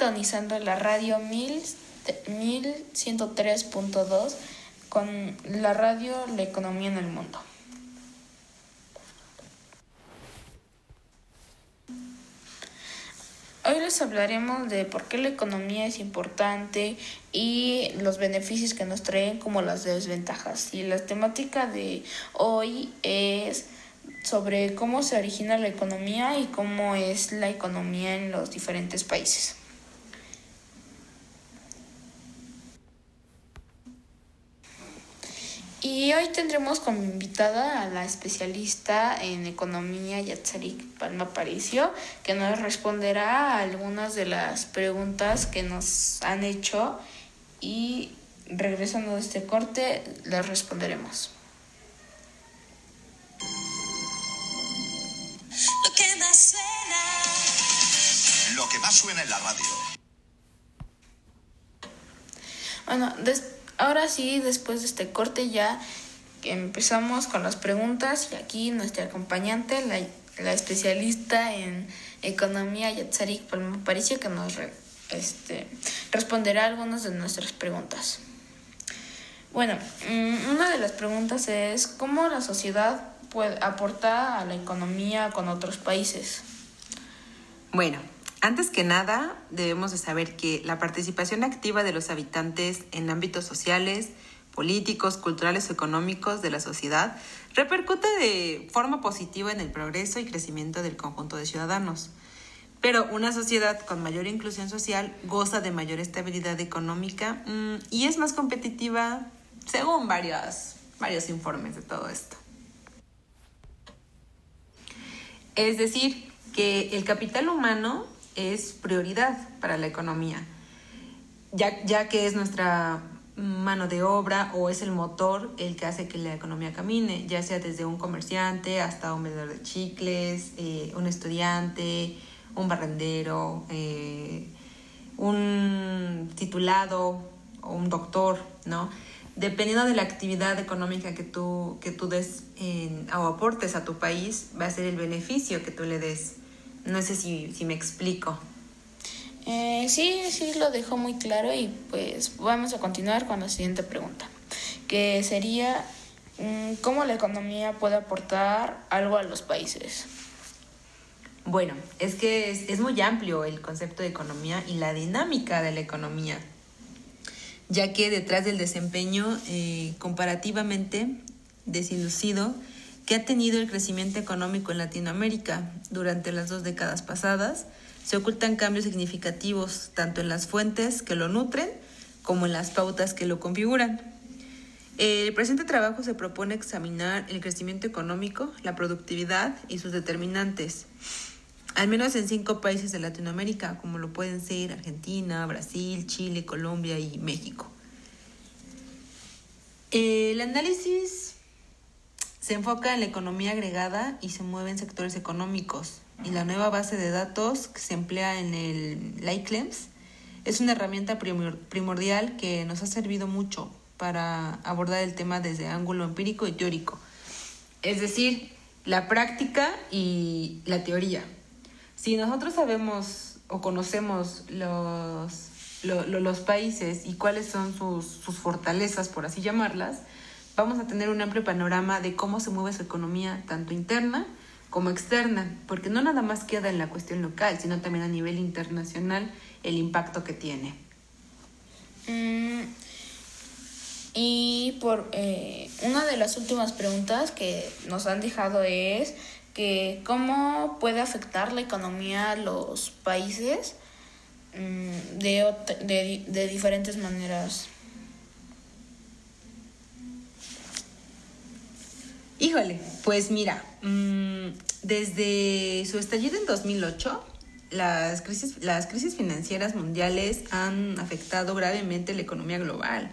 sintonizando la radio 1103.2 con la radio La Economía en el Mundo. Hoy les hablaremos de por qué la economía es importante y los beneficios que nos traen como las desventajas. Y la temática de hoy es sobre cómo se origina la economía y cómo es la economía en los diferentes países. Y hoy tendremos como invitada a la especialista en economía Yatsarik Palma Paricio, que nos responderá a algunas de las preguntas que nos han hecho y regresando de este corte les responderemos. Lo que más suena. Lo que más suena en la radio. Bueno, después Ahora sí, después de este corte ya empezamos con las preguntas y aquí nuestra acompañante, la, especialista en economía, Yatsarik Palma Paricio, que nos este, responderá algunas de nuestras preguntas. Bueno, mm, una de las preguntas es cómo la sociedad puede aportar a la economía con otros países. Bueno, antes que nada, debemos de saber que la participación activa de los habitantes en ámbitos sociales, políticos, culturales o económicos de la sociedad repercute de forma positiva en el progreso y crecimiento del conjunto de ciudadanos. Pero una sociedad con mayor inclusión social goza de mayor estabilidad económica mm, y es más competitiva según varios, varios informes de todo esto. Es decir, que el capital humano es prioridad para la economía, ya, ya que es nuestra mano de obra o es el motor el que hace que la economía camine, ya sea desde un comerciante hasta un vendedor de chicles, eh, un estudiante, un barrendero, eh, un titulado o un doctor, ¿no? Dependiendo de la actividad económica que tú, que tú des o aportes a tu país, va a ser el beneficio que tú le des no sé si, me explico. Eh, sí, sí, lo dejó muy claro y pues vamos a continuar con la siguiente pregunta, que sería, mm, ¿cómo la economía puede aportar algo a los países? Bueno, es que es, muy amplio el concepto de economía y la dinámica de la economía, ya que detrás del desempeño eh, comparativamente desilucido que ha tenido el crecimiento económico en Latinoamérica durante las dos décadas pasadas, se ocultan cambios significativos tanto en las fuentes que lo nutren como en las pautas que lo configuran. El presente trabajo se propone examinar el crecimiento económico, la productividad y sus determinantes, al menos en cinco países de Latinoamérica, como lo pueden ser Argentina, Brasil, Chile, Colombia y México. El análisis se enfoca en la economía agregada y se mueve en sectores económicos. Y la nueva base de datos que se emplea en el LICLEMS es una herramienta primordial que nos ha servido mucho para abordar el tema desde ángulo empírico y teórico. Es decir, la práctica y la teoría. Si nosotros sabemos o conocemos los, los países y cuáles son sus, sus fortalezas, por así llamarlas, vamos a tener un amplio panorama de cómo se mueve su economía, tanto interna como externa, porque no nada más queda en la cuestión local, sino también a nivel internacional el impacto que tiene. Mm, y por eh, una de las últimas preguntas que nos han dejado es que cómo puede afectar la economía a los países mm, de, de, de diferentes maneras. Híjole, pues mira, mm, desde su estallido en 2008, las crisis, las crisis financieras mundiales han afectado gravemente la economía global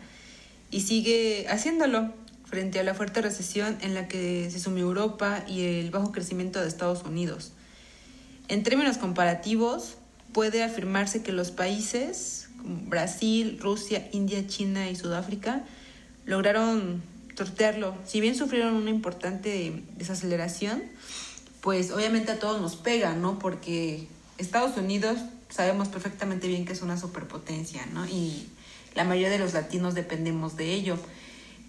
y sigue haciéndolo frente a la fuerte recesión en la que se sumió Europa y el bajo crecimiento de Estados Unidos. En términos comparativos, puede afirmarse que los países como Brasil, Rusia, India, China y Sudáfrica lograron sortearlo. Si bien sufrieron una importante desaceleración, pues obviamente a todos nos pega, ¿no? Porque Estados Unidos sabemos perfectamente bien que es una superpotencia, ¿no? Y la mayoría de los latinos dependemos de ello.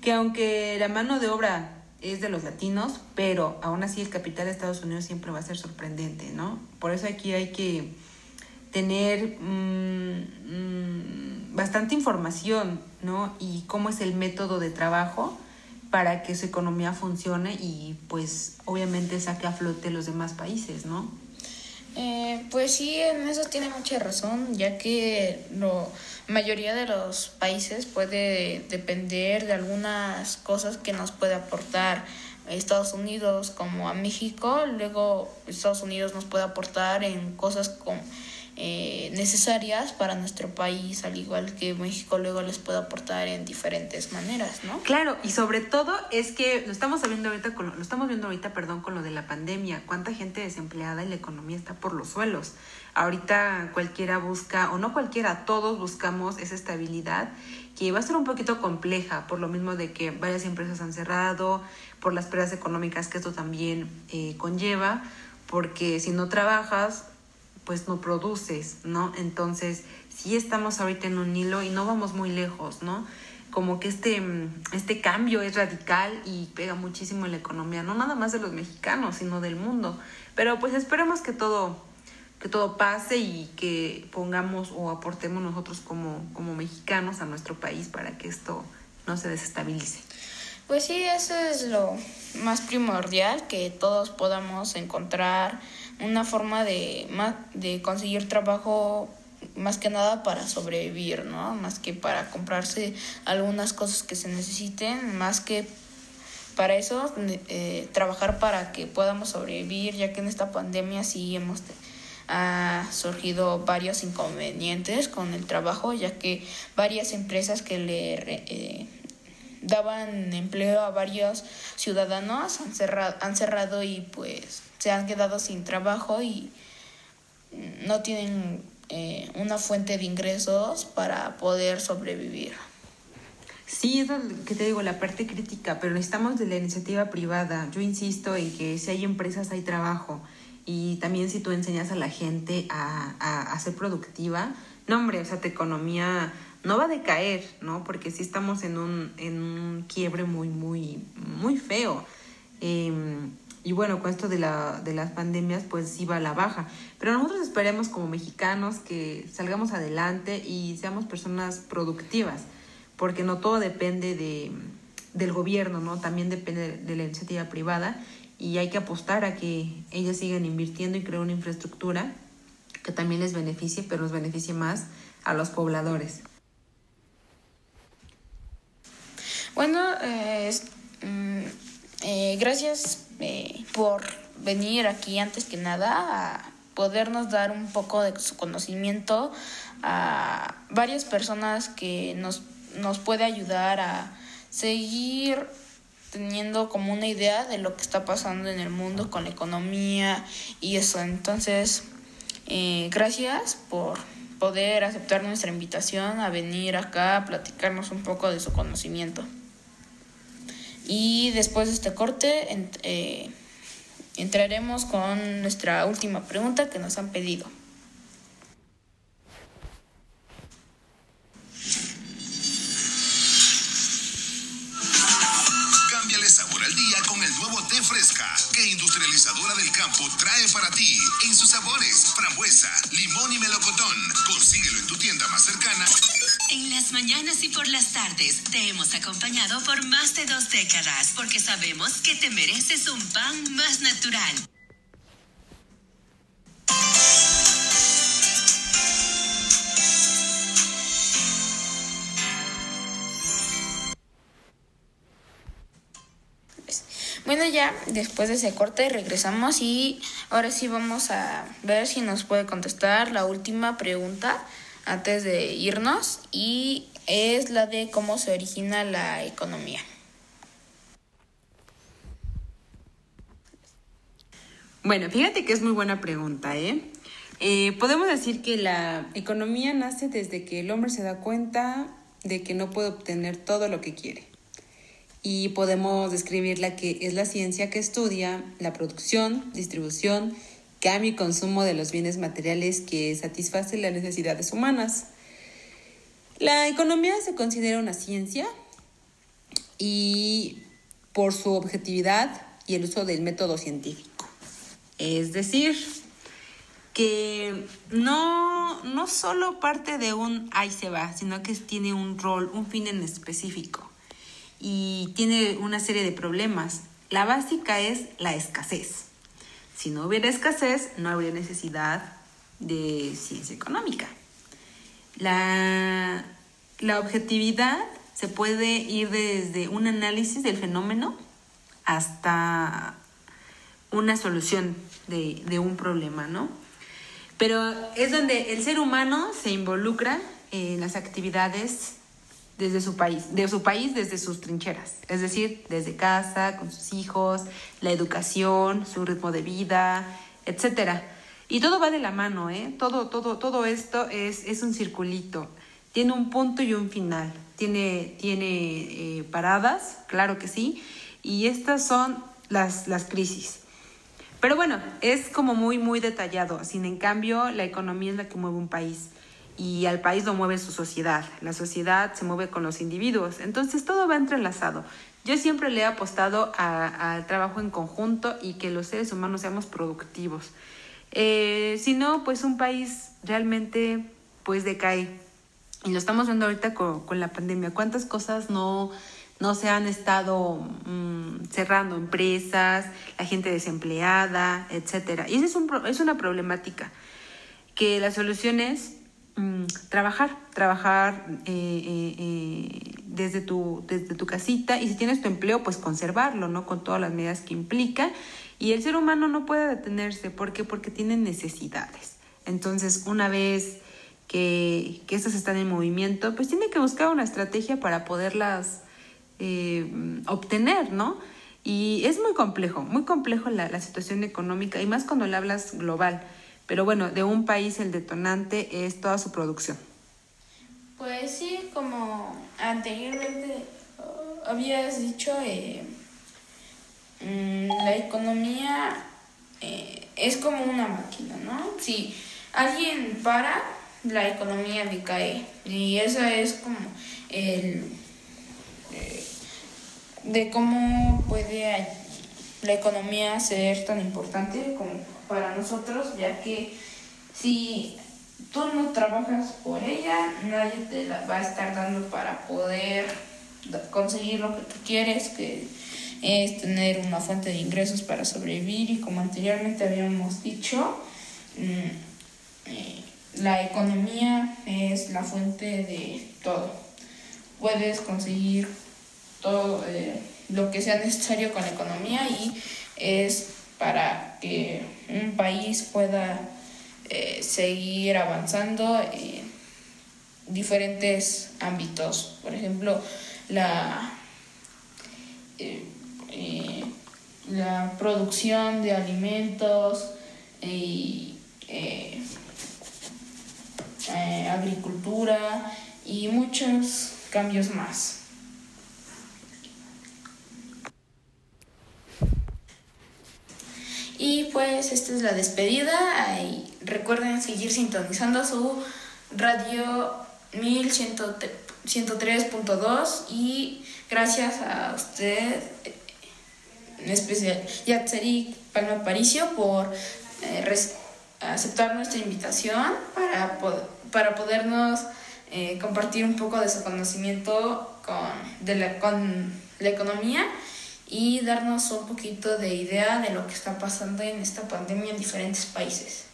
Que aunque la mano de obra es de los latinos, pero aún así el capital de Estados Unidos siempre va a ser sorprendente, ¿no? Por eso aquí hay que tener mm, mm, bastante información, ¿no? Y cómo es el método de trabajo para que su economía funcione y pues obviamente saque a flote los demás países, ¿no? Eh, pues sí, en eso tiene mucha razón, ya que la mayoría de los países puede depender de algunas cosas que nos puede aportar Estados Unidos como a México, luego Estados Unidos nos puede aportar en cosas como eh, necesarias para nuestro país, al igual que México luego les puede aportar en diferentes maneras, ¿no? Claro, y sobre todo es que lo estamos viendo ahorita con lo, lo estamos viendo ahorita, perdón, con lo de la pandemia, cuánta gente desempleada y la economía está por los suelos. Ahorita cualquiera busca, o no cualquiera, todos buscamos esa estabilidad que va a ser un poquito compleja, por lo mismo de que varias empresas han cerrado, por las pérdidas económicas que esto también eh, conlleva, porque si no trabajas, pues no produces, ¿no? Entonces, sí estamos ahorita en un hilo y no vamos muy lejos, ¿no? Como que este, este cambio es radical y pega muchísimo en la economía, no nada más de los mexicanos, sino del mundo. Pero pues esperemos que todo, que todo pase y que pongamos o aportemos nosotros como, como mexicanos a nuestro país para que esto no se desestabilice. Pues sí, eso es lo más primordial, que todos podamos encontrar una forma de, de conseguir trabajo más que nada para sobrevivir, ¿no? Más que para comprarse algunas cosas que se necesiten, más que para eso eh, trabajar para que podamos sobrevivir, ya que en esta pandemia sí hemos ha surgido varios inconvenientes con el trabajo, ya que varias empresas que le eh, daban empleo a varios ciudadanos han cerrado, han cerrado y pues se han quedado sin trabajo y no tienen eh, una fuente de ingresos para poder sobrevivir. Sí, es lo que te digo, la parte crítica, pero necesitamos de la iniciativa privada. Yo insisto en que si hay empresas hay trabajo y también si tú enseñas a la gente a, a, ser productiva, no hombre, o sea, tu economía no va a decaer, ¿no? Porque sí estamos en un, en un quiebre muy, muy, muy feo. Eh, y bueno, con esto de, la, de las pandemias, pues va a la baja. Pero nosotros esperemos como mexicanos que salgamos adelante y seamos personas productivas, porque no todo depende de, del gobierno, ¿no? También depende de la iniciativa privada y hay que apostar a que ellas sigan invirtiendo y crear una infraestructura que también les beneficie, pero nos beneficie más a los pobladores. Bueno, eh, mm, eh, gracias eh, por venir aquí antes que nada a podernos dar un poco de su conocimiento a varias personas que nos, nos puede ayudar a seguir teniendo como una idea de lo que está pasando en el mundo con la economía y eso. Entonces, eh, gracias por poder aceptar nuestra invitación a venir acá a platicarnos un poco de su conocimiento. Y después de este corte eh, entraremos con nuestra última pregunta que nos han pedido. Cámbiale sabor al día con el nuevo té fresca que Industrializadora del Campo trae para ti en sus sabores frambuesa, limón y melocotón. Consíguelo en tu tienda más cercana. En las mañanas y por las tardes te hemos acompañado por más de dos décadas porque sabemos que te mereces un pan más natural. Bueno, ya después de ese corte regresamos y ahora sí vamos a ver si nos puede contestar la última pregunta antes de irnos y es la de cómo se origina la economía. Bueno, fíjate que es muy buena pregunta, ¿eh? ¿eh? Podemos decir que la economía nace desde que el hombre se da cuenta de que no puede obtener todo lo que quiere. Y podemos describirla que es la ciencia que estudia la producción, distribución cambio y consumo de los bienes materiales que satisfacen las necesidades humanas. La economía se considera una ciencia y por su objetividad y el uso del método científico. Es decir, que no, no solo parte de un ahí se va, sino que tiene un rol, un fin en específico y tiene una serie de problemas. La básica es la escasez. Si no hubiera escasez, no habría necesidad de ciencia económica. La, la objetividad se puede ir desde un análisis del fenómeno hasta una solución de, de un problema, ¿no? Pero es donde el ser humano se involucra en las actividades desde su país, de su país desde sus trincheras, es decir, desde casa, con sus hijos, la educación, su ritmo de vida, etcétera. Y todo va de la mano, ¿eh? Todo, todo, todo esto es, es un circulito. Tiene un punto y un final. Tiene, tiene eh, paradas, claro que sí. Y estas son las, las crisis. Pero bueno, es como muy, muy detallado. Sin en cambio, la economía es la que mueve un país y al país lo mueve su sociedad. La sociedad se mueve con los individuos. Entonces todo va entrelazado. Yo siempre le he apostado al trabajo en conjunto y que los seres humanos seamos productivos. Eh, si no, pues un país realmente pues decae. Y lo estamos viendo ahorita con, con la pandemia. ¿Cuántas cosas no no se han estado mm, cerrando empresas, la gente desempleada, etcétera. Y esa es, un, es una problemática que la solución es mm, trabajar, trabajar eh, eh, eh, desde, tu, desde tu casita y si tienes tu empleo, pues conservarlo, ¿no? Con todas las medidas que implica. Y el ser humano no puede detenerse, ¿por qué? Porque tiene necesidades. Entonces, una vez que, que estas están en movimiento, pues tiene que buscar una estrategia para poderlas obtener, ¿no? Y es muy complejo, muy complejo la, la, situación económica y más cuando le hablas global. Pero bueno, de un país el detonante es toda su producción. Pues sí, como anteriormente uh, habías dicho, eh, mm, la economía eh, es como una máquina, ¿no? Si alguien para, la economía decae. Y esa es como el de cómo puede la economía ser tan importante como para nosotros, ya que si tú no trabajas por ella, nadie te la va a estar dando para poder conseguir lo que tú quieres, que es tener una fuente de ingresos para sobrevivir y como anteriormente habíamos dicho, mm, eh, la economía es la fuente de todo. Puedes conseguir todo eh, lo que sea necesario con la economía y es para que un país pueda eh, seguir avanzando en diferentes ámbitos. Por ejemplo, la, eh, la producción de alimentos y agricultura y muchos cambios más. Y pues esta es la despedida. Recuerden seguir sintonizando su radio 1103.2 y gracias a usted, en especial Yatseri Palma Paricio, por eh, aceptar nuestra invitación para, para podernos eh, compartir un poco de su conocimiento con, de la, con la economía y darnos un poquito de idea de lo que está pasando en esta pandemia en diferentes países.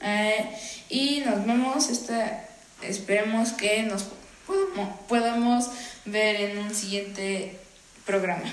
Eh, y nos vemos, esta, esperemos que nos podamos ver en un siguiente programa.